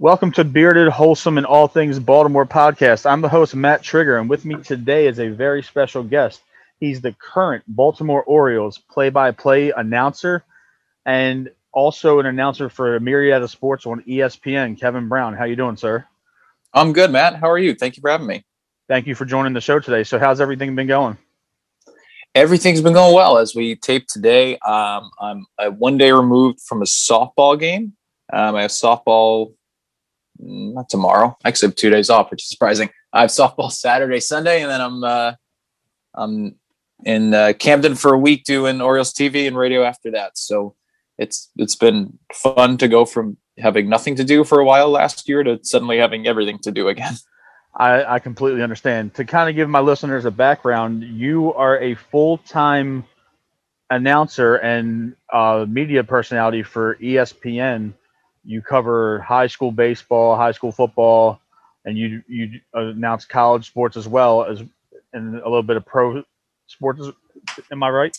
Welcome to Bearded, Wholesome, and All Things Baltimore podcast. I'm the host, Matt Trigger, and with me today is a very special guest. He's the current Baltimore Orioles play by play announcer and also an announcer for a myriad of sports on ESPN, Kevin Brown. How you doing, sir? I'm good, Matt. How are you? Thank you for having me. Thank you for joining the show today. So, how's everything been going? Everything's been going well as we tape today. Um, I'm one day removed from a softball game. Um, I have softball not tomorrow. I actually have two days off, which is surprising. I have softball Saturday, Sunday, and then I'm uh, I'm in uh, Camden for a week doing Orioles TV and radio after that. So it's it's been fun to go from having nothing to do for a while last year to suddenly having everything to do again. I, I completely understand. To kind of give my listeners a background, you are a full time announcer and uh, media personality for ESPN you cover high school baseball, high school football, and you you announce college sports as well as and a little bit of pro sports. Am I right?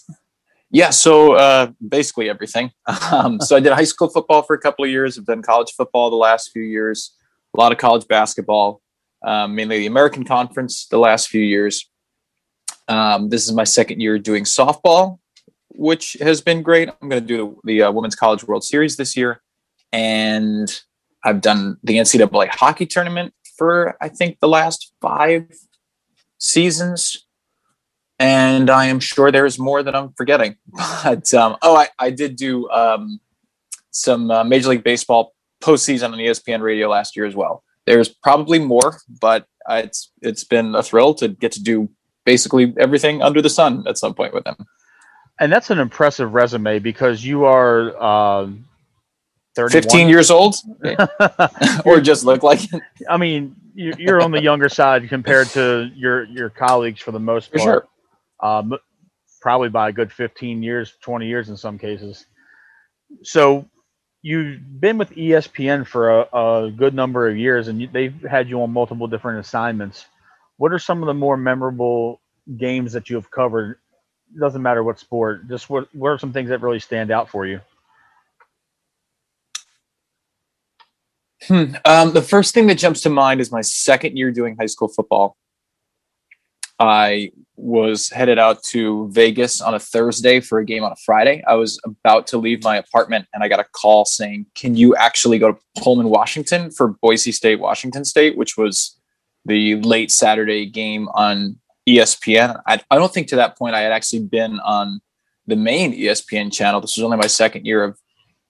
Yeah, so uh, basically everything. Um, so I did high school football for a couple of years. I've done college football the last few years. A lot of college basketball, um, mainly the American Conference the last few years. Um, this is my second year doing softball, which has been great. I'm going to do the, the uh, Women's College World Series this year and I've done the NCAA hockey tournament for I think the last five seasons, and I am sure there's more that I'm forgetting. But um, oh, I, I did do um, some uh, Major League Baseball postseason on ESPN Radio last year as well. There's probably more, but it's it's been a thrill to get to do basically everything under the sun at some point with them. And that's an impressive resume because you are. Uh 15 years old or just look like it. I mean, you're on the younger side compared to your your colleagues for the most part. For sure. Um, probably by a good 15 years, 20 years in some cases. So you've been with ESPN for a, a good number of years, and you, they've had you on multiple different assignments. What are some of the more memorable games that you have covered? It doesn't matter what sport. Just what what are some things that really stand out for you? Hmm. Um, the first thing that jumps to mind is my second year doing high school football. I was headed out to Vegas on a Thursday for a game on a Friday. I was about to leave my apartment and I got a call saying, Can you actually go to Pullman, Washington for Boise State, Washington State, which was the late Saturday game on ESPN? I, I don't think to that point I had actually been on the main ESPN channel. This was only my second year of,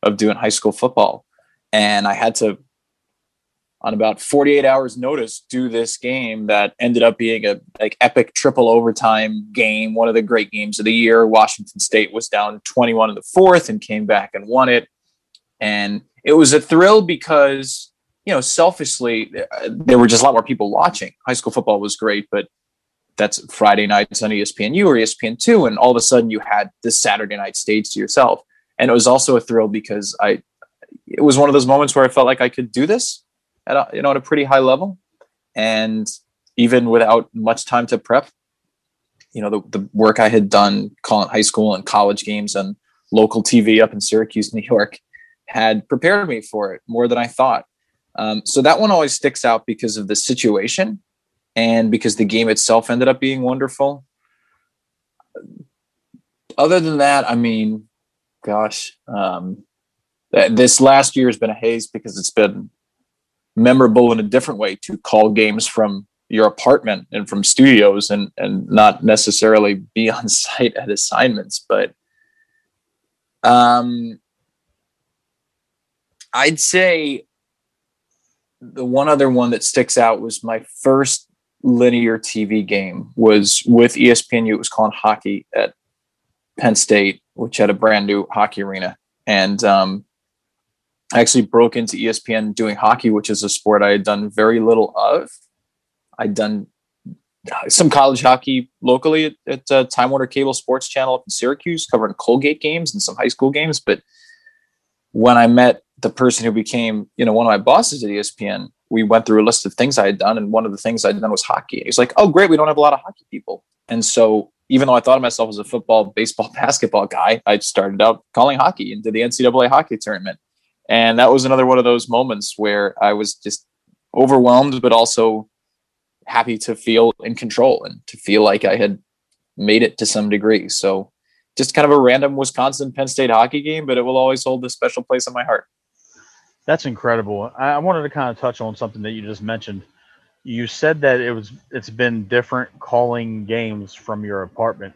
of doing high school football. And I had to on about 48 hours notice do this game that ended up being a like epic triple overtime game one of the great games of the year. Washington state was down 21 in the fourth and came back and won it. And it was a thrill because you know selfishly uh, there were just a lot more people watching. High school football was great but that's friday nights on espnu or espn2 and all of a sudden you had this saturday night stage to yourself. And it was also a thrill because i it was one of those moments where i felt like i could do this at a, you know at a pretty high level, and even without much time to prep, you know the, the work I had done calling high school and college games and local TV up in Syracuse, New York, had prepared me for it more than I thought. Um, so that one always sticks out because of the situation and because the game itself ended up being wonderful. Other than that, I mean, gosh, um, this last year has been a haze because it's been memorable in a different way to call games from your apartment and from studios and and not necessarily be on site at assignments but um i'd say the one other one that sticks out was my first linear tv game was with espnu it was called hockey at penn state which had a brand new hockey arena. And um I actually broke into ESPN doing hockey, which is a sport I had done very little of. I'd done some college hockey locally at, at uh, Time Warner Cable Sports Channel up in Syracuse, covering Colgate games and some high school games. But when I met the person who became, you know, one of my bosses at ESPN, we went through a list of things I had done, and one of the things I'd done was hockey. He's like, "Oh, great, we don't have a lot of hockey people." And so, even though I thought of myself as a football, baseball, basketball guy, I started out calling hockey and did the NCAA hockey tournament And that was another one of those moments where I was just overwhelmed, but also happy to feel in control and to feel like I had made it to some degree. So just kind of a random Wisconsin Penn State hockey game, but it will always hold a special place in my heart. That's incredible. I wanted to kind of touch on something that you just mentioned. You said that it was it's been different calling games from your apartment.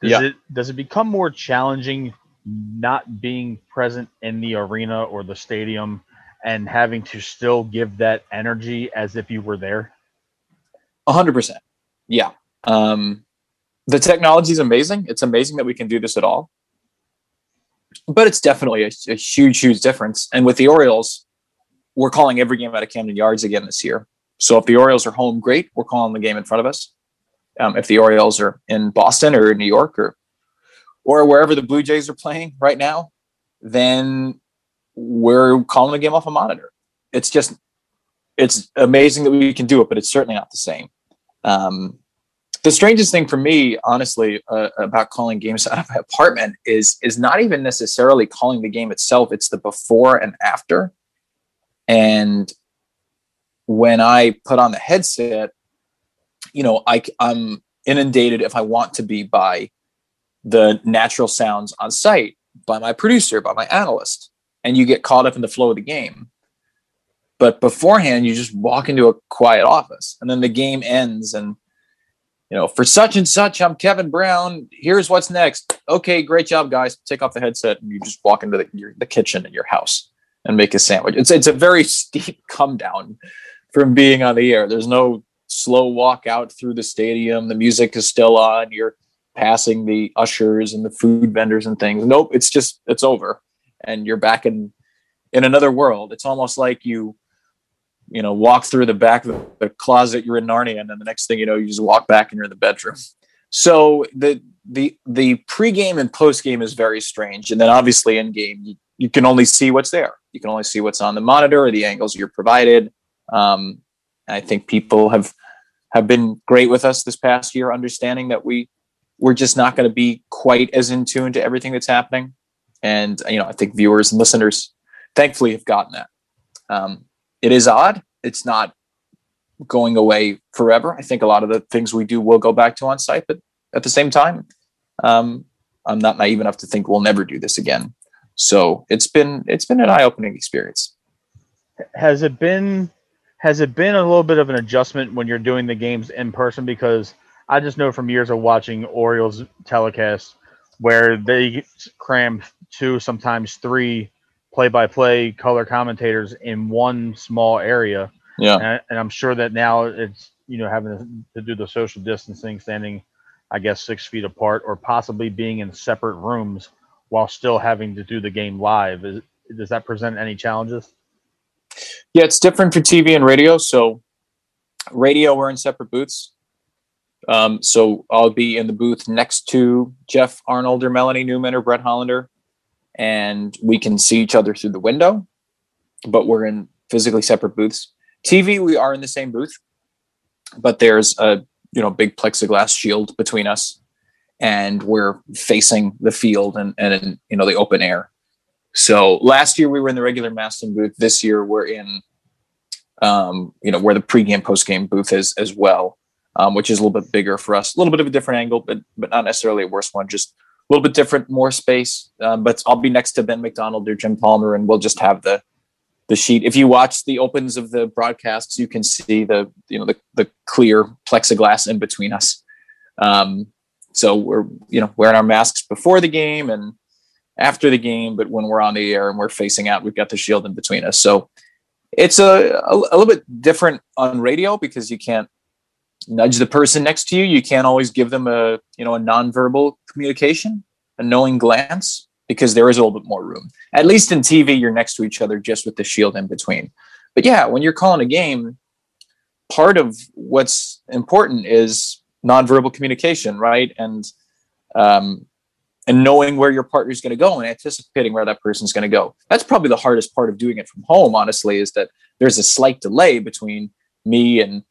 Does yeah. it does it become more challenging not being present in the arena or the stadium and having to still give that energy as if you were there? A hundred percent. Yeah. Um, the technology is amazing. It's amazing that we can do this at all. But it's definitely a, a huge, huge difference. And with the Orioles, we're calling every game out of Camden Yards again this year. So if the Orioles are home, great. We're calling the game in front of us. Um, if the Orioles are in Boston or in New York or or wherever the Blue Jays are playing right now, then we're calling the game off a monitor. It's just it's amazing that we can do it, but it's certainly not the same. Um, the strangest thing for me, honestly, uh, about calling games out of my apartment is is not even necessarily calling the game itself. It's the before and after. And when I put on the headset, you know, I, I'm inundated if I want to be by the natural sounds on site, by my producer, by my analyst, and you get caught up in the flow of the game. But beforehand, you just walk into a quiet office, and then the game ends, and you know, for such and such, I'm Kevin Brown. Here's what's next. Okay, great job, guys. Take off the headset, and you just walk into the, your, the kitchen in your house and make a sandwich. It's it's a very steep come down from being on the air. There's no slow walk out through the stadium. The music is still on. You're passing the ushers and the food vendors and things. Nope, it's just it's over, and you're back in in another world. It's almost like you you know walk through the back of the closet you're in Narnia, and then the next thing you know you just walk back and you're in the bedroom. So the the the pregame and postgame is very strange, and then obviously in game you, you can only see what's there. You can only see what's on the monitor or the angles you're provided. Um, I think people have have been great with us this past year, understanding that we we're just not going to be quite as in tune to everything that's happening. And you know, I think viewers and listeners, thankfully, have gotten that. Um, it is odd. It's not going away forever. I think a lot of the things we do will go back to on site, but at the same time, um, I'm not naive enough to think we'll never do this again. So it's been it's been an eye opening experience. Has it been has it been a little bit of an adjustment when you're doing the games in person? Because I just know from years of watching Orioles telecasts where they cram two, sometimes three play-by-play color commentators in one small area. Yeah, and, and I'm sure that now it's you know having to, do the social distancing, standing, I guess six feet apart, or possibly being in separate rooms while still having to do the game live. Is, does that present any challenges? Yeah, it's different for TV and radio. So, radio, we're in separate booths. Um, so I'll be in the booth next to Jeff Arnold or Melanie Newman or Brett Hollander, and we can see each other through the window, but we're in physically separate booths. TV, we are in the same booth, but there's a you know big plexiglass shield between us, and we're facing the field and and you know the open air. So last year we were in the regular MASN booth. This year we're in, um, you know, where the pregame postgame booth is as well, um, which is a little bit bigger for us. A little bit of a different angle, but but not necessarily a worse one. Just a little bit different, more space. Um, but I'll be next to Ben McDonald or Jim Palmer, and we'll just have the the sheet. If you watch the opens of the broadcasts, you can see the you know the the clear plexiglass in between us. Um, so we're you know wearing our masks before the game and after the game, but when we're on the air and we're facing out, we've got the shield in between us. So it's a, a, a, little bit different on radio because you can't nudge the person next to you. You can't always give them a you know a nonverbal communication, a knowing glance, because there is a little bit more room. At least in TV, you're next to each other just with the shield in between. But yeah, when you're calling a game, part of what's important is nonverbal communication, right? And um, and knowing where your partner is going to go and anticipating where that person's going to go. That's probably the hardest part of doing it from home, honestly, is that there's a slight delay between me and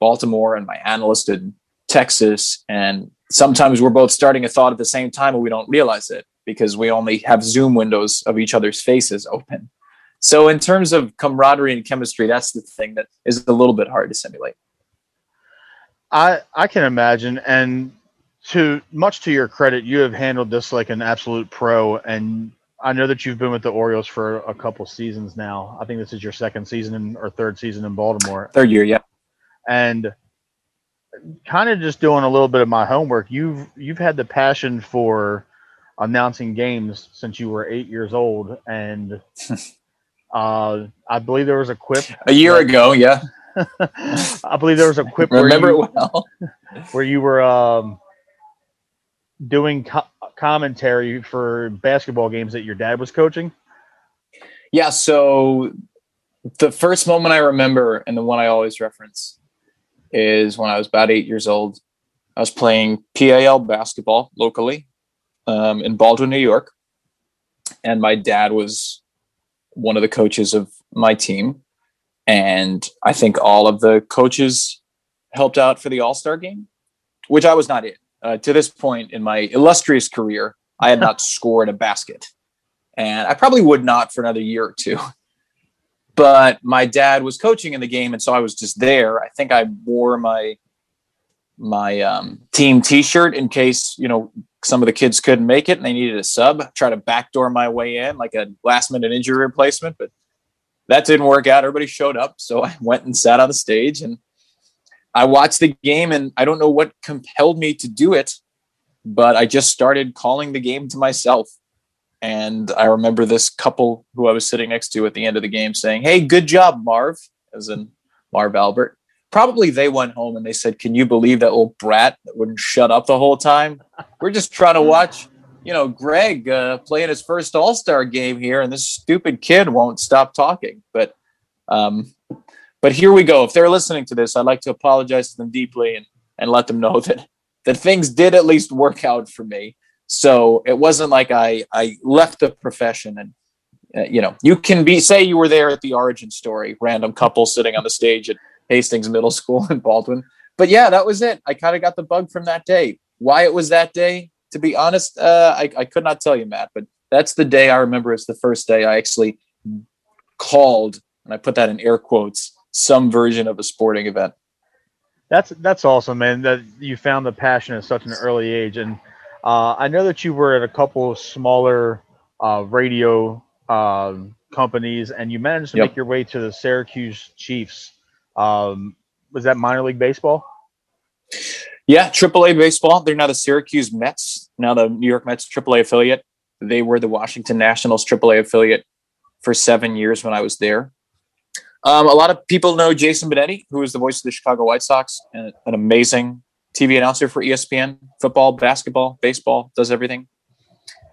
Baltimore and my analyst in Texas. And sometimes we're both starting a thought at the same time and we don't realize it because we only have Zoom windows of each other's faces open. So in terms of camaraderie and chemistry, that's the thing that is a little bit hard to simulate. I I can imagine, and to much to your credit, you have handled this like an absolute pro, and I know that you've been with the Orioles for a couple seasons now. I think this is your second season in, or third season in Baltimore. Third year, yeah. And kind of just doing a little bit of my homework. You've you've had the passion for announcing games since you were eight years old, and uh, I believe there was a quip a year ago. Yeah, I believe there was a quip. Remember you, it well. where you were um, doing co- commentary for basketball games that your dad was coaching. Yeah. So the first moment I remember, and the one I always reference, is when I was about eight years old. I was playing PAL basketball locally um, in Baldwin, New York, and my dad was one of the coaches of my team. And I think all of the coaches helped out for the All Star game, which I was not in. Uh, to this point in my illustrious career, I had not scored a basket. And I probably would not for another year or two. But my dad was coaching in the game, and so I was just there. I think I wore my my um, team T-shirt in case you know some of the kids couldn't make it and they needed a sub. Try to backdoor my way in like a last minute injury replacement, but that didn't work out. Everybody showed up, so I went and sat on the stage and I watched the game. And I don't know what compelled me to do it, but I just started calling the game to myself. And I remember this couple who I was sitting next to at the end of the game saying, "Hey, good job, Marv," as in Marv Albert probably they went home and they said, "Can you believe that old brat that wouldn't shut up the whole time? We're just trying to watch, you know, Greg uh, playing his first All Star game here, and this stupid kid won't stop talking." But, um, but here we go. If they're listening to this, I'd like to apologize to them deeply and and let them know that that things did at least work out for me. So it wasn't like I I left the profession and. Uh, you know, you can be say you were there at the origin story, random couple sitting on the stage at Hastings Middle School in Baldwin. But yeah, that was it. I kind of got the bug from that day. Why it was that day, to be honest, uh, I, I could not tell you, Matt. But that's the day I remember. It's the first day I actually called, and I put that in air quotes, some version of a sporting event. That's that's awesome, man. That you found the passion at such an early age, and uh, I know that you were at a couple of smaller uh, radio um, companies, and you managed to yep. make your way to the Syracuse Chiefs. Um, was that minor league baseball? Yeah, AAA baseball. They're now the Syracuse Mets, now the New York Mets AAA affiliate. They were the Washington Nationals AAA affiliate for seven years when I was there. Um, a lot of people know Jason Benetti, who is the voice of the Chicago White Sox and an amazing TV announcer for ESPN, football, basketball, baseball, does everything.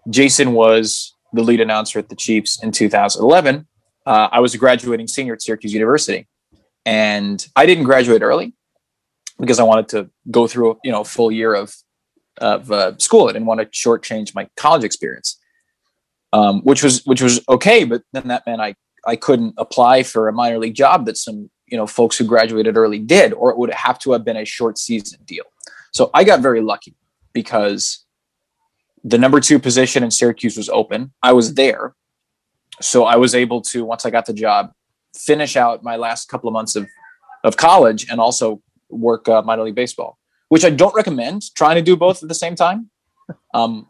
Jason was the lead announcer at the Chiefs in 2011. Uh, I was a graduating senior at Syracuse University and I didn't graduate early because I wanted to go through you know a full year of of uh, school. I didn't want to shortchange my college experience, um, which was which was okay. But then that meant I I couldn't apply for a minor league job that some you know folks who graduated early did, or it would have to have been a short season deal. So I got very lucky because the number two position in Syracuse was open. I was there, so I was able to once I got the job finish out my last couple of months of of college and also work uh, minor league baseball, which I don't recommend trying to do both at the same time, um,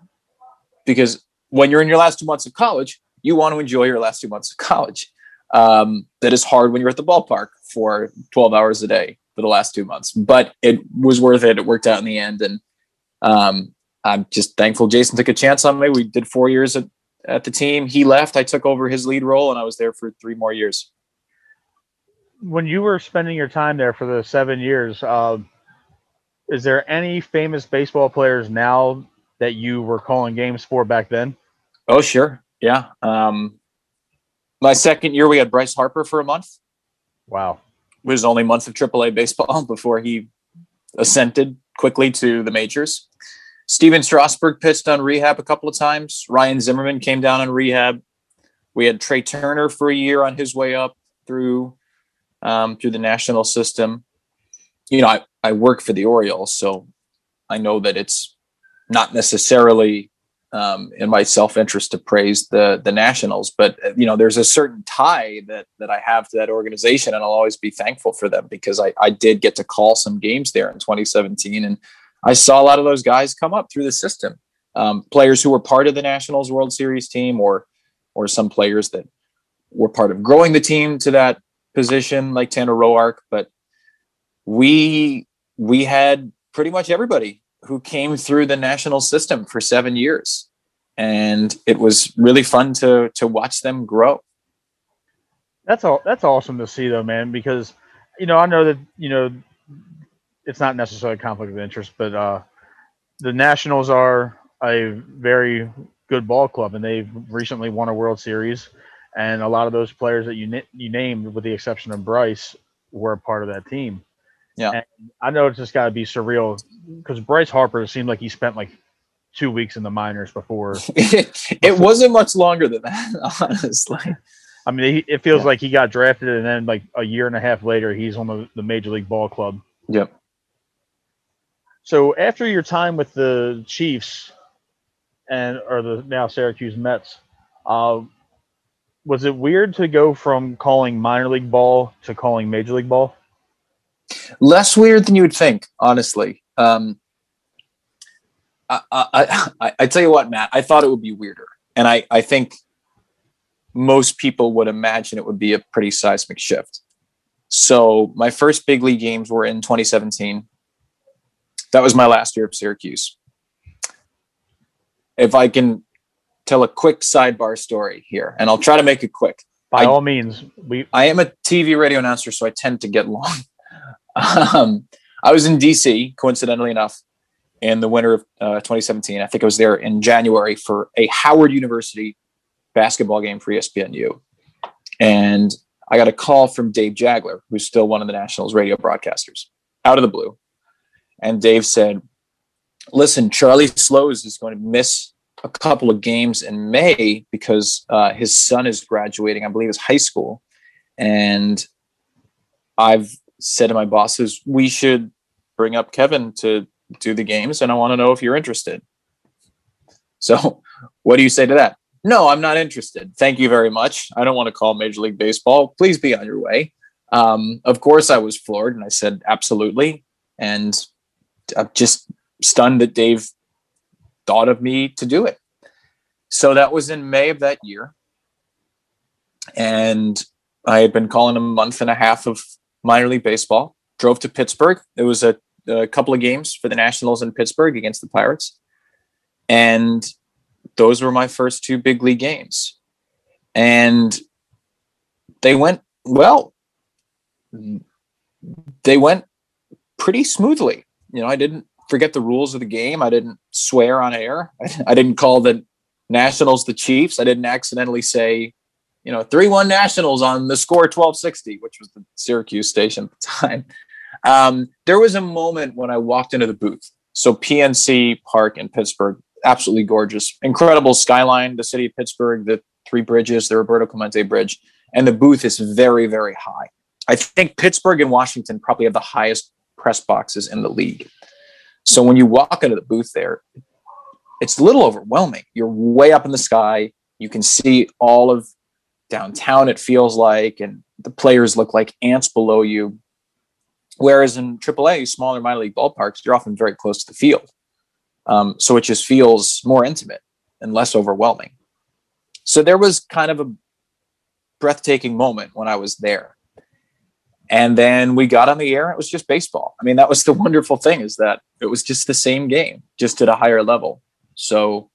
because when you're in your last two months of college, you want to enjoy your last two months of college. Um, that is hard when you're at the ballpark for 12 hours a day for the last two months, but it was worth it. It worked out in the end, and um, I'm just thankful Jason took a chance on me. We did four years at, at the team. He left. I took over his lead role, and I was there for three more years when you were spending your time there for the seven years, uh, is there any famous baseball players now that you were calling games for back then? Oh, sure. Yeah. Um, my second year, we had Bryce Harper for a month. Wow. Was only months of AAA baseball before he ascended quickly to the majors. Stephen Strasburg pitched on rehab a couple of times. Ryan Zimmerman came down on rehab. We had Trea Turner for a year on his way up through um, through the national system. You know, I, I work for the Orioles, so I know that it's not necessarily um, in my self interest to praise the the Nationals, but uh, you know, there's a certain tie that that I have to that organization, and I'll always be thankful for them because I I did get to call some games there in 2017, and I saw a lot of those guys come up through the system, um, players who were part of the Nationals World Series team, or or some players that were part of growing the team to that position, like Tanner Roark, but we we had pretty much everybody who came through the national system for seven years, and it was really fun to to watch them grow. That's all. That's awesome to see, though, man. Because you know, I know that you know it's not necessarily a conflict of interest, but uh, the Nationals are a very good ball club, and they've recently won a World Series. And a lot of those players that you you named, with the exception of Bryce, were a part of that team. Yeah. And I know it's just got to be surreal because Bryce Harper seemed like he spent like two weeks in the minors before. it wasn't much longer than that, honestly. I mean, it feels yeah. like he got drafted and then like a year and a half later, he's on the, the major league ball club. Yep. So after your time with the Chiefs and or the now Syracuse Mets, uh, was it weird to go from calling minor league ball to calling major league ball? Less weird than you would think, honestly. Um, I, I, I, I tell you what, Matt, I thought it would be weirder. And I, I think most people would imagine it would be a pretty seismic shift. So my first big league games were in 2017. That was my last year of Syracuse. If I can tell a quick sidebar story here, and I'll try to make it quick. By I, all means, we. I am a TV radio announcer, so I tend to get long. Um, I was in DC, coincidentally enough, in the winter of uh, 2017. I think I was there in January for a Howard University basketball game for ESPNU. And I got a call from Dave Jageler, who's still one of the Nationals radio broadcasters, out of the blue. And Dave said, Listen, Charlie Slowes is going to miss a couple of games in May because uh, his son is graduating, I believe, is high school. And I've said to my bosses, we should bring up Kevin to do the games, and I want to know if you're interested. So, what do you say to that? No, I'm not interested. Thank you very much. I don't want to call Major League Baseball. Please be on your way. Um, of course, I was floored and I said, absolutely. And I'm just stunned that Dave thought of me to do it. So that was in May of that year. And I had been calling a month and a half of minor league baseball. Drove to Pittsburgh. It was a, a couple of games for the Nationals in Pittsburgh against the Pirates, and those were my first two big league games, and they went well. They went pretty smoothly. You know, I didn't forget the rules of the game. I didn't swear on air. I didn't call the Nationals the Chiefs. I didn't accidentally say you know, 3 1 Nationals on the score 1260, which was the Syracuse station at the time. Um, there was a moment when I walked into the booth. So, PNC Park in Pittsburgh, absolutely gorgeous, incredible skyline, the city of Pittsburgh, the three bridges, the Roberto Clemente Bridge, and the booth is very, very high. I think Pittsburgh and Washington probably have the highest press boxes in the league. So, when you walk into the booth there, it's a little overwhelming. You're way up in the sky. You can see all of downtown it feels like and the players look like ants below you. Whereas in aaa smaller minor league ballparks you're often very close to the field. Um, so it just feels more intimate and less overwhelming. So there was kind of a breathtaking moment when i was there. And then we got on the air it was just baseball. I mean that was the wonderful thing is that it was just the same game just at a higher level. So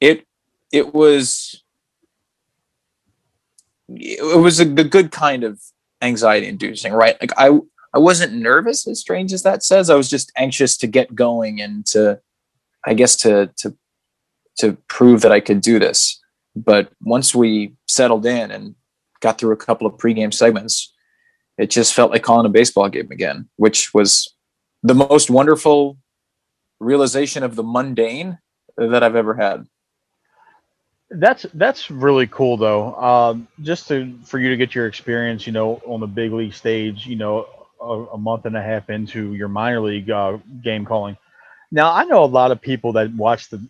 it it was it was a good kind of anxiety inducing, right? Like I I wasn't nervous, as strange as that says. I was just anxious to get going and to, I guess, to to to prove that I could do this. But once we settled in and got through a couple of pregame segments, it just felt like calling a baseball game again, which was the most wonderful realization of the mundane that I've ever had. That's that's really cool though. Um, just to for you to get your experience, you know, on the big league stage, you know, a, a month and a half into your minor league uh, game calling. Now I know a lot of people that watch the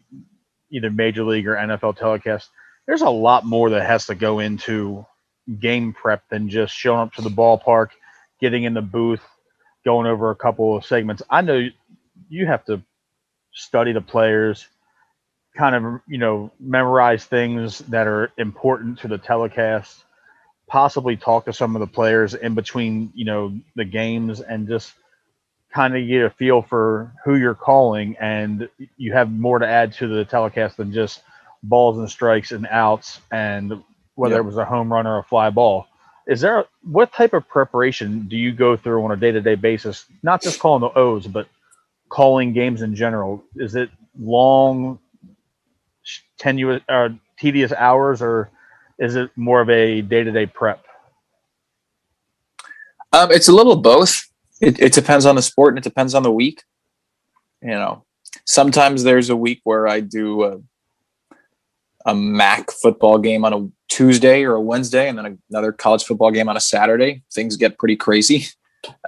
either major league or NFL telecast, there's a lot more that has to go into game prep than just showing up to the ballpark, getting in the booth, going over a couple of segments. I know you have to study the players, kind of, you know, memorize things that are important to the telecast, possibly talk to some of the players in between, you know, the games and just kind of get a feel for who you're calling and you have more to add to the telecast than just balls and strikes and outs and whether yep. it was a home run or a fly ball. Is there what type of preparation do you go through on a day-to-day basis? Not just calling the O's, but calling games in general. Is it long, tenuous, or uh, tedious hours, or is it more of a day-to-day prep? Um, it's a little both. It, it depends on the sport and it depends on the week. You know, sometimes there's a week where I do a, a MAC football game on a Tuesday or a Wednesday, and then another college football game on a Saturday. Things get pretty crazy.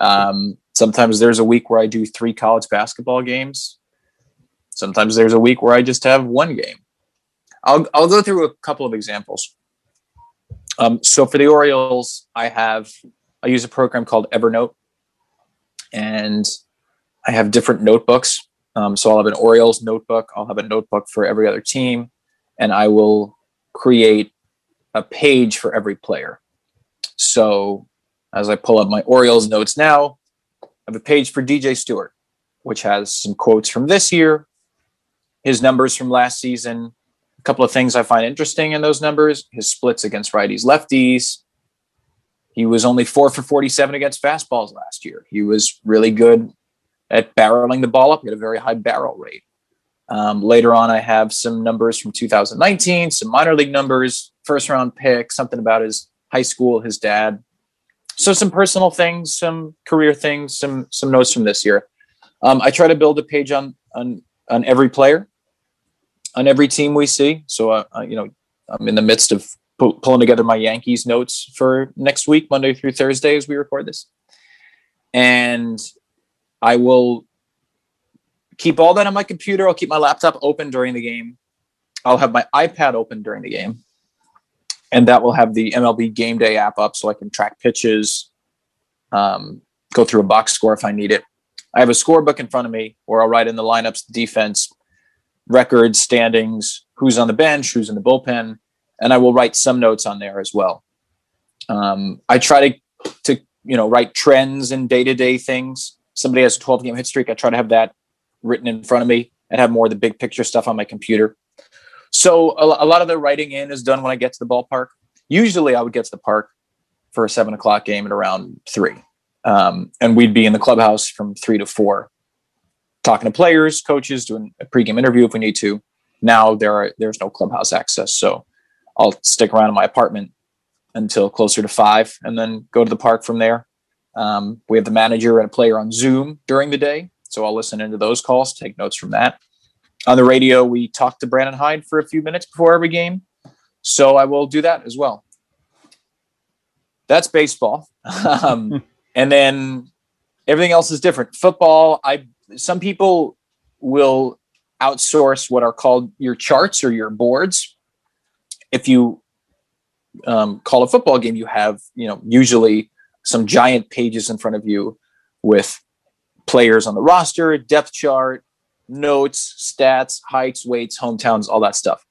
Um, sometimes there's a week where I do three college basketball games. Sometimes there's a week where I just have one game. I'll I'll go through a couple of examples. Um, so for the Orioles, I have I use a program called Evernote, and I have different notebooks. Um, so I'll have an Orioles notebook. I'll have a notebook for every other team, and I will create a page for every player. So as I pull up my Orioles notes now, I have a page for DJ Stewart, which has some quotes from this year, his numbers from last season, a couple of things I find interesting in those numbers, his splits against righties, lefties, he was only four for 47 against fastballs last year. He was really good at barreling the ball up. He had a very high barrel rate. Um, later on, I have some numbers from 2019, some minor league numbers, first round pick, something about his high school, his dad. So some personal things, some career things, some some notes from this year. Um, I try to build a page on on on every player, on every team we see. So uh, you know, I'm in the midst of pu- pulling together my Yankees notes for next week, Monday through Thursday, as we record this. And I will keep all that on my computer. I'll keep my laptop open during the game. I'll have my iPad open during the game. And that will have the MLB game day app up so I can track pitches, um, go through a box score if I need it. I have a scorebook in front of me where I'll write in the lineups, defense, records, standings, who's on the bench, who's in the bullpen, and I will write some notes on there as well. Um, I try to to you know write trends and day to day things. Somebody has a 12 game hit streak. I try to have that written in front of me and have more of the big picture stuff on my computer. So a, a lot of the writing in is done when I get to the ballpark. Usually, I would get to the park for a seven o'clock game at around three, um, and we'd be in the clubhouse from three to four, talking to players, coaches, doing a pregame interview if we need to. Now there are there's no clubhouse access, so I'll stick around in my apartment until closer to five and then go to the park from there. Um, we have the manager and a player on Zoom during the day. So I'll listen into those calls, take notes from that. On the radio, we talk to Brandon Hyde for a few minutes before every game. So I will do that as well. That's baseball. um, and then everything else is different. Football, I some people will outsource what are called your charts or your boards if you um, call a football game, you have you know usually some giant pages in front of you with players on the roster, depth chart, notes, stats, heights, weights, hometowns, all that stuff.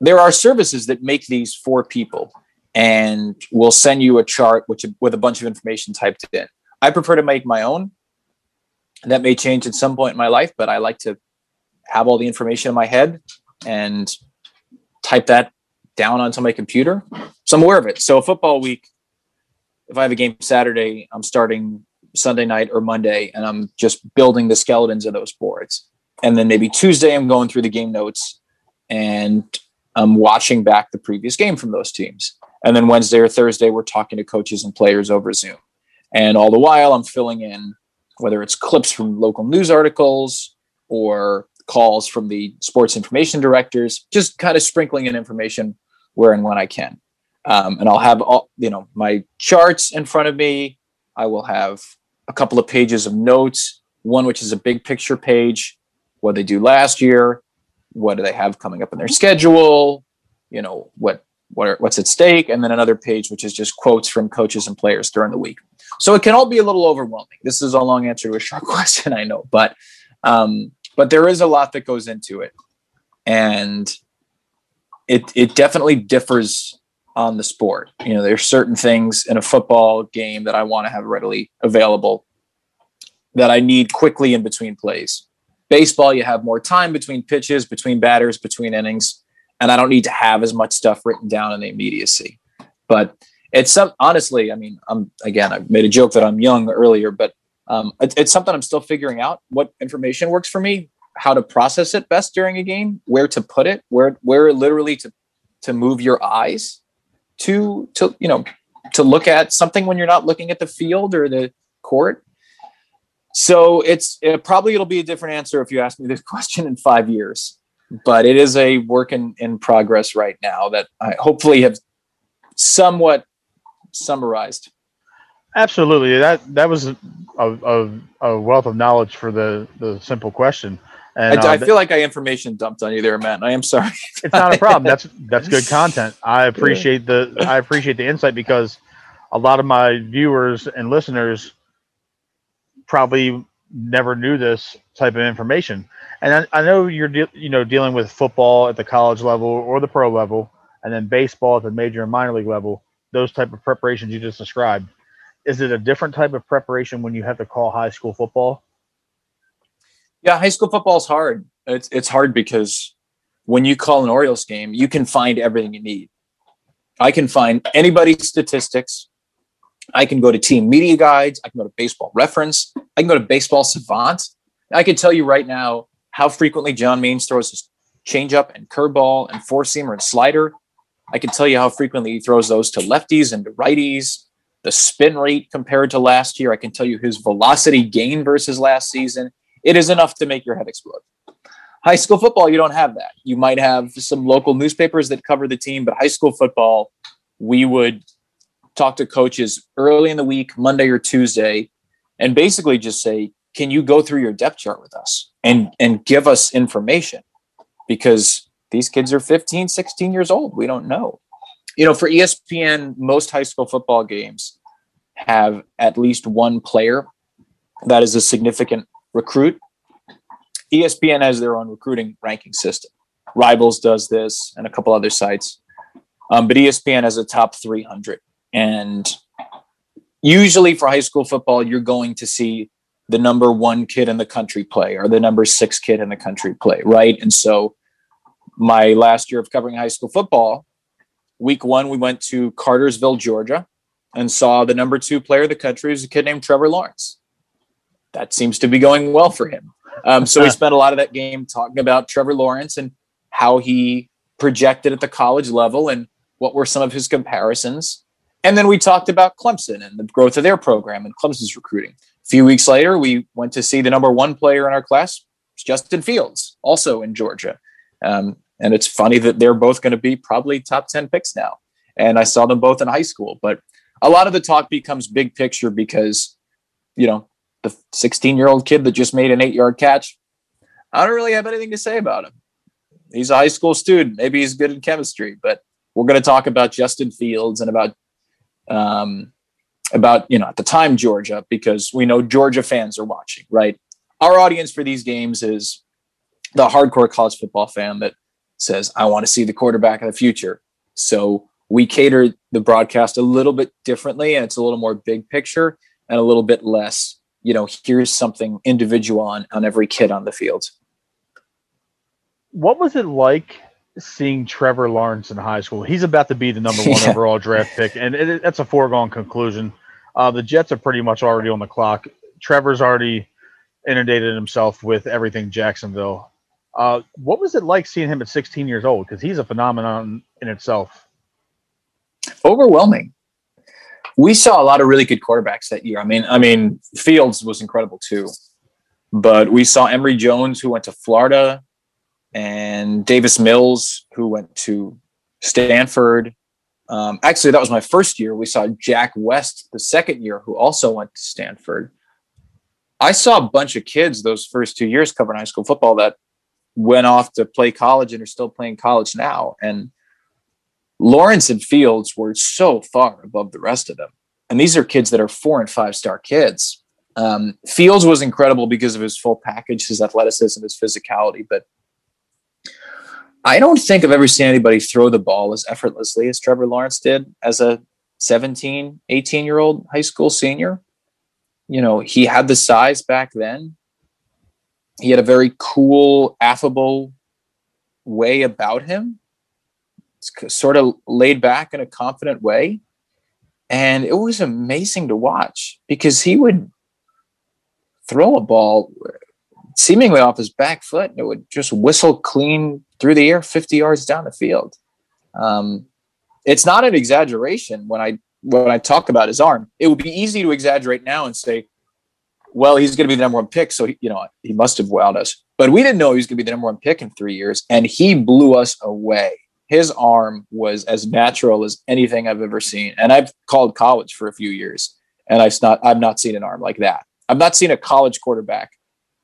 There are services that make these for people and will send you a chart which with a bunch of information typed in. I prefer to make my own. That may change at some point in my life, but I like to have all the information in my head and type that down onto my computer. So I'm aware of it. So football week, if I have a game Saturday, I'm starting Sunday night or Monday, and I'm just building the skeletons of those boards. And then maybe Tuesday, I'm going through the game notes and I'm watching back the previous game from those teams. And then Wednesday or Thursday, we're talking to coaches and players over Zoom. And all the while, I'm filling in whether it's clips from local news articles or calls from the sports information directors, just kind of sprinkling in information where and when I can. Um, and I'll have all you know my charts in front of me. I will have a couple of pages of notes. One which is a big picture page, what they do last year, what do they have coming up in their schedule, you know, what what are, what's at stake, and then another page which is just quotes from coaches and players during the week. So it can all be a little overwhelming. This is a long answer to a short question, I know, but um, but there is a lot that goes into it, and it it definitely differs on the sport. You know, there's certain things in a football game that I want to have readily available that I need quickly in between plays. Baseball, you have more time between pitches, between batters, between innings, and I don't need to have as much stuff written down in the immediacy. But it's some honestly, I mean, I'm again, I made a joke that I'm young earlier, but um, it's, it's something I'm still figuring out. What information works for me, how to process it best during a game, where to put it, where where literally to to move your eyes to to you know to look at something when you're not looking at the field or the court so it's it, probably it'll be a different answer if you ask me this question in five years, but it is a work in, in progress right now that I hopefully have somewhat summarized. Absolutely, that that was a, a, a wealth of knowledge for the the simple question. And I, uh, I feel like I information dumped on you there, Matt. I am sorry. it's not a problem. That's that's good content. I appreciate the I appreciate the insight because a lot of my viewers and listeners probably never knew this type of information. And I, I know you're de- you know dealing with football at the college level or the pro level, and then baseball at the major and minor league level. Those type of preparations you just described. Is it a different type of preparation when you have to call high school football? Yeah, high school football is hard. It's it's hard because when you call an Orioles game, you can find everything you need. I can find anybody's statistics. I can go to team media guides. I can go to baseball reference. I can go to baseball savant. I can tell you right now how frequently John Means throws his changeup and curveball and four seamer and slider. I can tell you how frequently he throws those to lefties and to righties, the spin rate compared to last year. I can tell you his velocity gain versus last season. It is enough to make your head explode. High school football, you don't have that. You might have some local newspapers that cover the team, but high school football, we would talk to coaches early in the week, Monday or Tuesday, and basically just say, can you go through your depth chart with us and and give us information? Because these kids are 15, 16 years old. We don't know. You know, for ESPN, most high school football games have at least one player that is a significant recruit. ESPN has their own recruiting ranking system. Rivals does this and a couple other sites. Um, but ESPN has a top 300. And usually for high school football, you're going to see the number one kid in the country play or the number six kid in the country play, right? And so my last year of covering high school football, week one, we went to Cartersville, Georgia, and saw the number two player of the country is a kid named Trevor Lawrence. That seems to be going well for him. Um, so we spent a lot of that game talking about Trevor Lawrence and how he projected at the college level and what were some of his comparisons. And then we talked about Clemson and the growth of their program and Clemson's recruiting. Few weeks later, we went to see the number one player in our class, Justin Fields, also in Georgia. Um, and it's funny that they're both going to be probably top 10 picks now. And I saw them both in high school. But a lot of the talk becomes big picture because, you know, the 16 year old kid that just made an eight yard catch, I don't really have anything to say about him. He's a high school student. Maybe he's good in chemistry, but we're going to talk about Justin Fields and about um, about you know at the time Georgia because we know Georgia fans are watching, right? Our audience for these games is the hardcore college football fan that says, "I want to see the quarterback of the future." So we cater the broadcast a little bit differently, and it's a little more big picture and a little bit less, you know, here's something individual on on every kid on the field. What was it like seeing Trevor Lawrence in high school. He's about to be the number one yeah. overall draft pick, and it, that's a foregone conclusion. Uh, the Jets are pretty much already on the clock. Trevor's already inundated himself with everything Jacksonville. Uh, what was it like seeing him at 16 years old? Because he's a phenomenon in itself. Overwhelming. We saw a lot of really good quarterbacks that year. I mean, I mean, Fields was incredible too, but we saw Emory Jones, who went to Florida and Davis Mills, who went to Stanford. Um, actually, that was my first year. We saw Jack West the second year, who also went to Stanford. I saw a bunch of kids those first two years covering high school football that went off to play college and are still playing college now. And Lawrence and Fields were so far above the rest of them. And these are kids that are four and five star kids. Um, Fields was incredible because of his full package, his athleticism, his physicality. But I don't think I've ever seen anybody throw the ball as effortlessly as Trevor Lawrence did as a 17, 18 year old high school senior. You know, he had the size back then. He had a very cool, affable way about him, it's sort of laid back in a confident way. And it was amazing to watch because he would throw a ball seemingly off his back foot and it would just whistle clean through the air 50 yards down the field. Um, it's not an exaggeration when I when I talk about his arm. It would be easy to exaggerate now and say, well, he's going to be the number one pick, so he, you know he must have wowed us. But we didn't know he was going to be the number one pick in three years, and he blew us away. His arm was as natural as anything I've ever seen, and I've called college for a few years, and I've not I've not seen an arm like that. I've not seen a college quarterback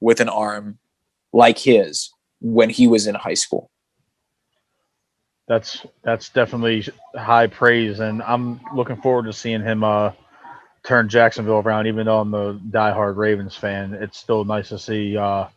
with an arm like his when he was in high school that's that's definitely high praise, and I'm looking forward to seeing him uh, turn Jacksonville around. Even though I'm a diehard Ravens fan, it's still nice to see uh,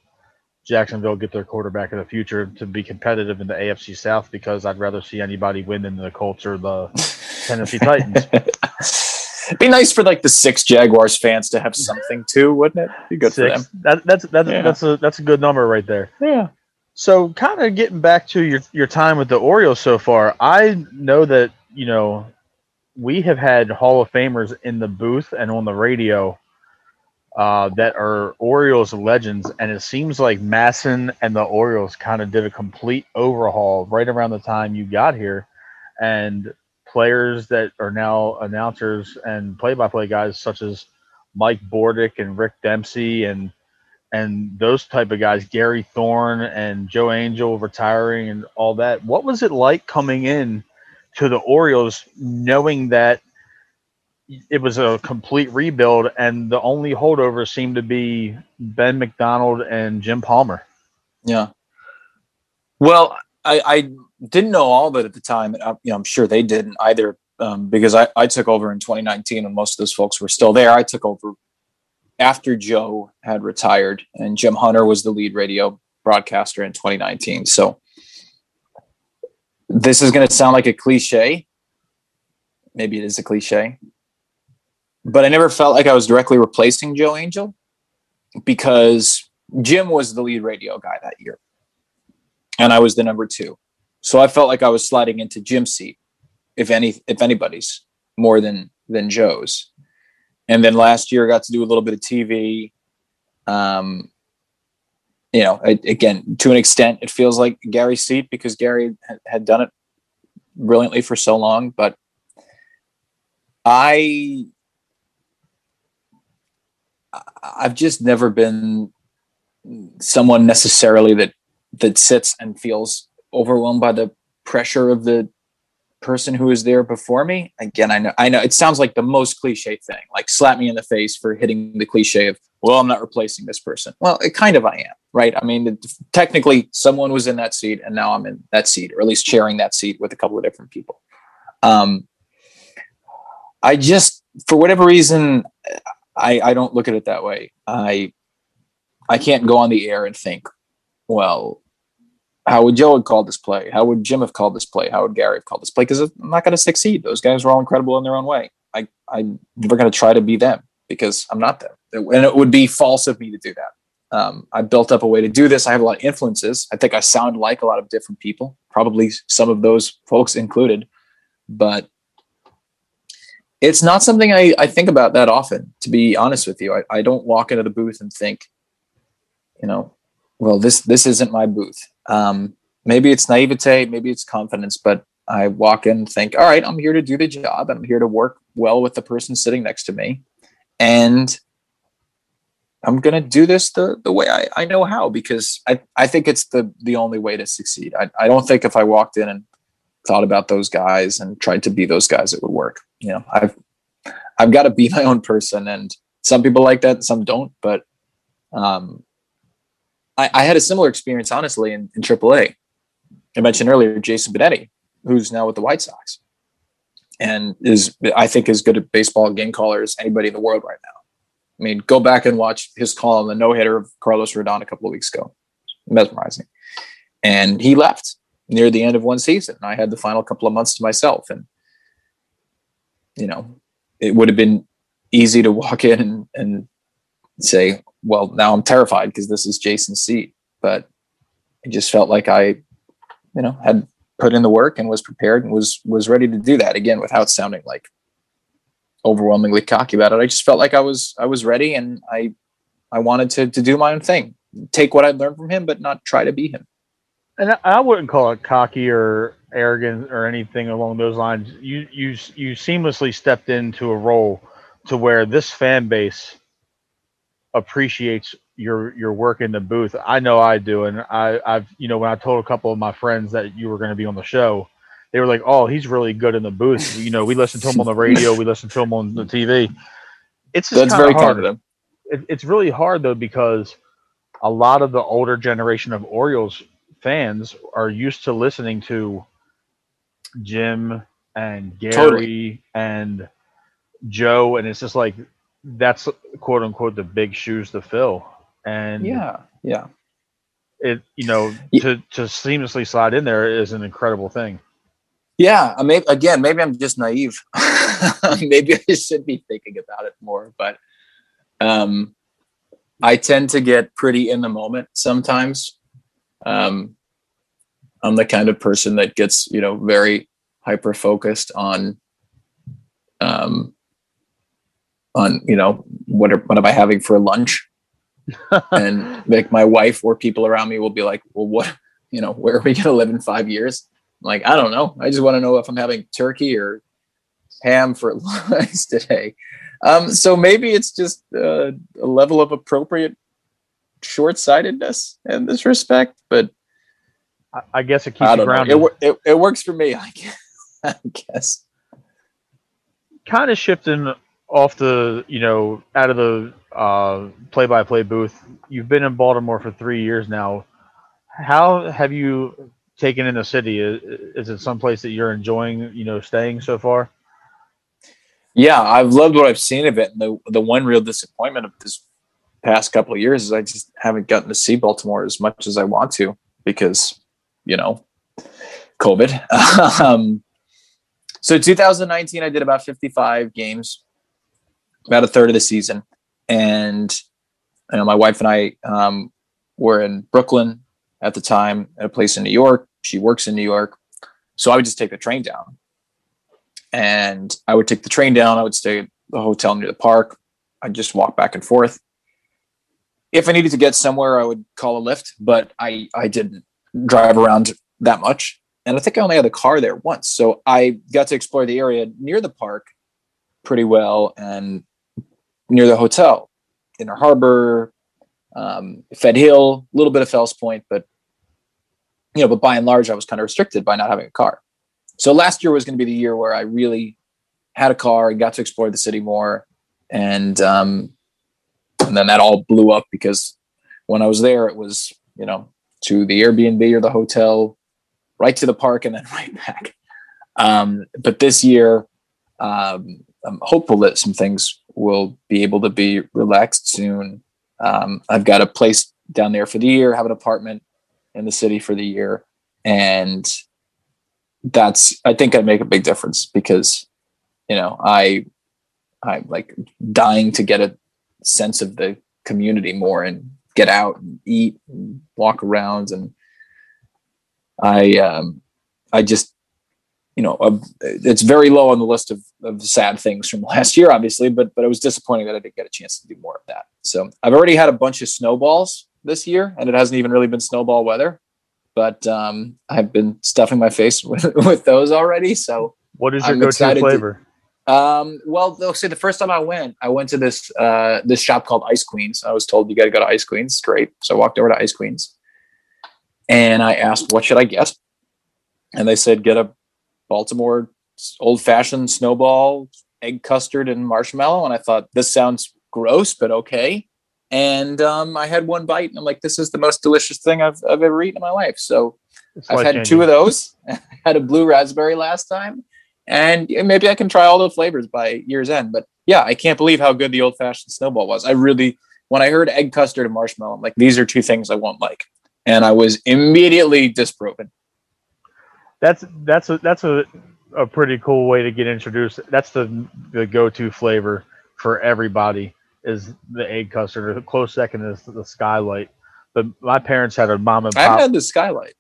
Jacksonville get their quarterback of the future to be competitive in the AFC South. Because I'd rather see anybody win than the Colts or the Tennessee Titans. It'd be nice for like the six Jaguars fans to have something too, wouldn't it? Be good six. for them. That, that's that's yeah. that's a that's a good number right there. Yeah. So, kind of getting back to your your time with the Orioles so far, I know that you know we have had Hall of Famers in the booth and on the radio uh, that are Orioles legends, and it seems like MASN and the Orioles kind of did a complete overhaul right around the time you got here, and players that are now announcers and play-by-play guys such as Mike Bordick and Rick Dempsey and and those type of guys, Gary Thorne and Joe Angel retiring and all that. What was it like coming in to the Orioles knowing that it was a complete rebuild and the only holdover seemed to be Ben McDonald and Jim Palmer? Yeah. Well, I, I didn't know all of it at the time. And I, you know, I'm sure they didn't either um, because I, I took over in 2019 and most of those folks were still there. I took over after Joe had retired, and Jim Hunter was the lead radio broadcaster in 2019. So this is going to sound like a cliche. Maybe it is a cliche, but I never felt like I was directly replacing Joe Angel because Jim was the lead radio guy that year, and I was the number two. So I felt like I was sliding into Jim's seat, if any, if anybody's more than than Joe's and then last year I got to do a little bit of TV. Um, you know, I, again, to an extent, it feels like Gary's seat because Gary had, had done it brilliantly for so long. But I, I've just never been someone necessarily that that sits and feels overwhelmed by the pressure of the person who was there before me. Again, I know I know it sounds like the most cliche thing, like slap me in the face for hitting the cliche of, well, I'm not replacing this person. Well, it kind of I am, right? I mean, technically someone was in that seat and now I'm in that seat, or at least sharing that seat with a couple of different people. Um, I just, for whatever reason, I, I don't look at it that way. I I can't go on the air and think, well, how would Joe have called this play? How would Jim have called this play? How would Gary have called this play? Because I'm not going to succeed. Those guys were all incredible in their own way. I, I'm never going to try to be them because I'm not them. And it would be false of me to do that. Um, I built up a way to do this. I have a lot of influences. I think I sound like a lot of different people, probably some of those folks included, but it's not something I, I think about that often, to be honest with you. I, I don't walk into the booth and think, you know, well, this this isn't my booth. Um, maybe it's naivete, maybe it's confidence, but I walk in and think, all right, I'm here to do the job. I'm here to work well with the person sitting next to me. And I'm gonna do this the, the way I, I know how because I, I think it's the the only way to succeed. I, I don't think if I walked in and thought about those guys and tried to be those guys, it would work. You know, I've I've got to be my own person and some people like that, some don't, but um I, I, had a similar experience, honestly, in, in AAA. I mentioned earlier Jason Benetti, who's now with the White Sox, and is I think as good a baseball game caller as anybody in the world right now. I mean, go back and watch his call on the no hitter of Carlos Rodon a couple of weeks ago, mesmerizing. And he left near the end of one season. I had the final couple of months to myself, and you know, it would have been easy to walk in and, and say, well, now I'm terrified because this is Jason's seat. But I just felt like I, you know, had put in the work and was prepared and was was ready to do that again without sounding like overwhelmingly cocky about it. I just felt like I was I was ready and I I wanted to to do my own thing. Take what I'd learned from him, but not try to be him. And I wouldn't call it cocky or arrogant or anything along those lines. You you you seamlessly stepped into a role to where this fan base appreciates your your work in the booth. I know I do, and I I've you know when I told a couple of my friends that you were going to be on the show, they were like, "Oh, he's really good in the booth." You know, we listen to him on the radio, we listen to him on the TV. It's that's very hard. It, it's really hard though because a lot of the older generation of Orioles fans are used to listening to Jim and Gary totally. and Joe, and it's just like that's quote unquote the big shoes to fill. And yeah, yeah, it you know to to seamlessly slide in there is an incredible thing. Yeah, I mean, again, maybe I'm just naive. maybe I should be thinking about it more, but um, I tend to get pretty in the moment sometimes. Um, I'm the kind of person that gets, you know, very hyper focused on um, on you know what are, what am I having for lunch, and like my wife or people around me will be like, well, what you know, where are we going to live in five years? I'm like, I don't know. I just want to know if I'm having turkey or ham for lunch today. Um, so maybe it's just uh, a level of appropriate short-sightedness in this respect, but I guess it keeps you grounded. It, it, it works for me, I guess. I guess. Kind of shifting off the you know out of the uh, play-by-play booth you've been in baltimore for three years now. How have you taken in the city? Is, it someplace that you're enjoying you know staying so far? Yeah i've loved what i've seen of it and the, the one real disappointment of this past couple of years is i just haven't gotten to see baltimore as much as i want to because you know covid. Um, so 2019 i did about 55 games about a third of the season. And you know, my wife and I um, were in Brooklyn at the time at a place in New York. She works in New York. So I would just take the train down. And I would take the train down. I would stay at the hotel near the park. I'd just walk back and forth. If I needed to get somewhere, I would call a Lyft, but I, I didn't drive around that much. And I think I only had a car there once. So I got to explore the area near the park pretty well and near the hotel, Inner Harbor, um, Fed Hill, a little bit of Fells Point, but you know, but by and large, I was kind of restricted by not having a car. So last year was going to be the year where I really had a car and got to explore the city more, and um, and then that all blew up because when I was there, it was you know to the Airbnb or the hotel, right to the park, and then right back. Um, but this year, um, I'm hopeful that some things will be able to be relaxed soon. Um, I've got a place down there for the year, have an apartment in the city for the year, and that's I think I'd make a big difference because you know I I'm like dying to get a sense of the community more and get out and eat and walk around and I um I just you know, uh, it's very low on the list of, of sad things from last year, obviously, but but it was disappointing that I didn't get a chance to do more of that. So I've already had a bunch of snowballs this year, and it hasn't even really been snowball weather, but um, I've been stuffing my face with, with those already. So what is your I'm go-to flavor? To, um, well, they'll say the first time I went, I went to this uh, this shop called Ice Queens. I was told you got to go to Ice Queens. Great. So I walked over to Ice Queens, and I asked, "What should I get?" And they said, "Get a Baltimore old fashioned snowball, egg custard, and marshmallow. And I thought this sounds gross, but okay. and um, I had one bite, and I'm like, "This is the most delicious thing I've I've ever eaten in my life." So it's I've had two of those. I had a blue raspberry last time, and maybe I can try all the flavors by year's end. But yeah, I can't believe how good the old fashioned snowball was. I really, when I heard egg custard and marshmallow, I'm like, these are two things I won't like, and I was immediately disproven. That's that's a that's a a pretty cool way to get introduced. That's the the go to flavor for everybody is the egg custard. The close second is the skylight. But my parents had a mom and pop. I had the skylight.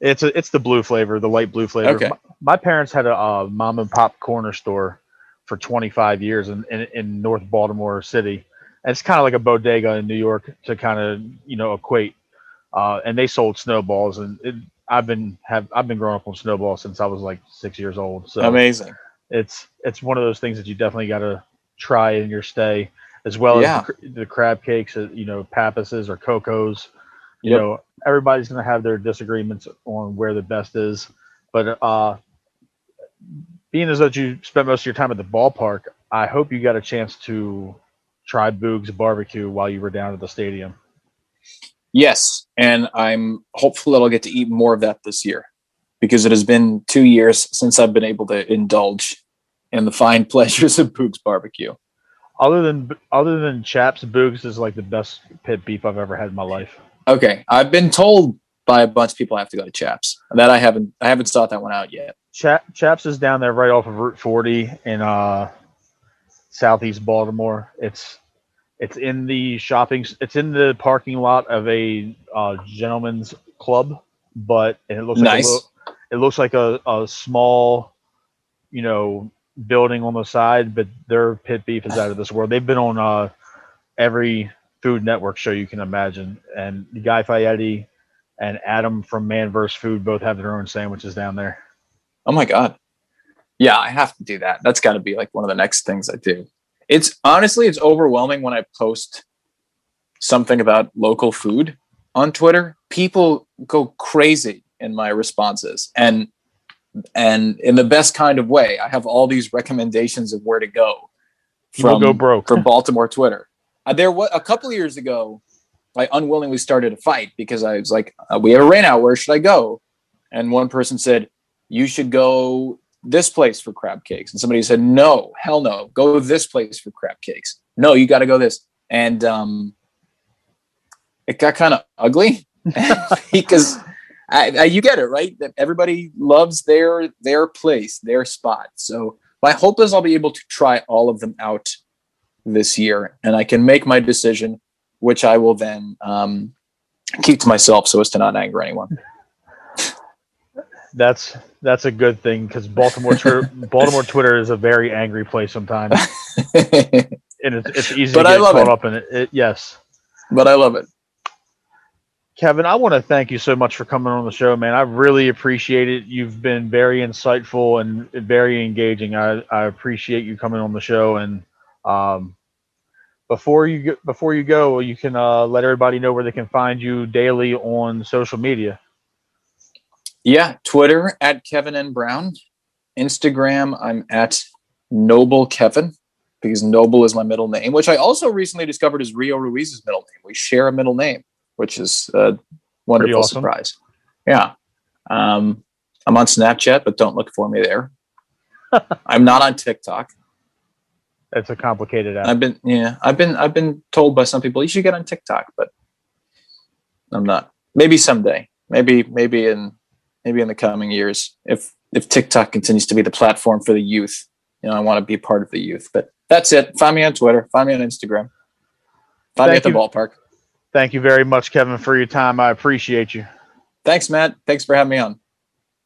It's a, it's the blue flavor, the light blue flavor. Okay. My, my parents had a uh, mom and pop corner store for 25 years in, in, in North Baltimore City. And it's kind of like a bodega in New York to kind of you know equate. Uh, and they sold snowballs, and it, I've been have I've been growing up on Snowball since I was like six years old. So amazing. It's it's one of those things that you definitely got to try in your stay, as well yeah. as the, the, crab cakes, uh, you know, Pappas's or Koco's. You yep. know, everybody's going to have their disagreements on where the best is, but uh, being as though you spent most of your time at the ballpark, I hope you got a chance to try Boog's barbecue while you were down at the stadium. Yes, and I'm hopeful that I'll get to eat more of that this year because it has been two years since I've been able to indulge in the fine pleasures of Boog's barbecue. Other than other than Chaps, Boog's is like the best pit beef I've ever had in my life. Okay, I've been told by a bunch of people I have to go to Chaps. That I haven't I haven't sought that one out yet. Chaps is down there right off of Route 40 in uh, southeast Baltimore. It's it's in the shopping. It's in the parking lot of a uh, gentleman's club, but and it looks nice. like a, it looks like a, a small, you know, building on the side. But their pit beef is out of this world. They've been on uh, every Food Network show you can imagine, and Guy Fieri and Adam from Man vs. Food both have their own sandwiches down there. Oh my god, yeah, I have to do that. That's got to be like one of the next things I do. It's honestly, it's overwhelming when I post something about local food on Twitter. People go crazy in my responses, and and in the best kind of way. I have all these recommendations of where to go from go broke from Baltimore Twitter. Uh, there was a couple years ago, I unwillingly started a fight because I was like, uh, "We have a rain out. Where should I go?" And one person said, "You should go this place for crab cakes. And somebody said, no, hell no, go this place for crab cakes. No, you got to go this. And um, it got kind of ugly because I, I, you get it, right? That everybody loves their their place, their spot. So my hope is I'll be able to try all of them out this year, and I can make my decision, which I will then um, keep to myself so as to not anger anyone that's that's a good thing because Baltimore Baltimore Twitter is a very angry place sometimes, and it's, it's easy but to get caught it. up in it. it. Yes, but I love it. Kevin, I want to thank you so much for coming on the show, man. I really appreciate it. You've been very insightful and very engaging. I, I appreciate you coming on the show. And um, before you go, before you go, you can uh, let everybody know where they can find you daily on social media. Yeah, Twitter at Kevin N Brown. Instagram, I'm at Noble Kevin because Noble is my middle name, which I also recently discovered is Rio Ruiz's middle name. We share a middle name, which is a wonderful awesome. surprise. Yeah. Um, I'm on Snapchat, but don't look for me there. I'm not on TikTok. It's a complicated app. I've been yeah, I've been I've been told by some people you should get on TikTok, but I'm not. Maybe someday. Maybe maybe in maybe in the coming years if if TikTok continues to be the platform for the youth. You know, I want to be part of the youth. But that's it. Find me on Twitter. Find me on Instagram. Find Thank me at the ballpark. Thank you very much, Kevin, for your time. I appreciate you. Thanks, Matt. Thanks for having me on.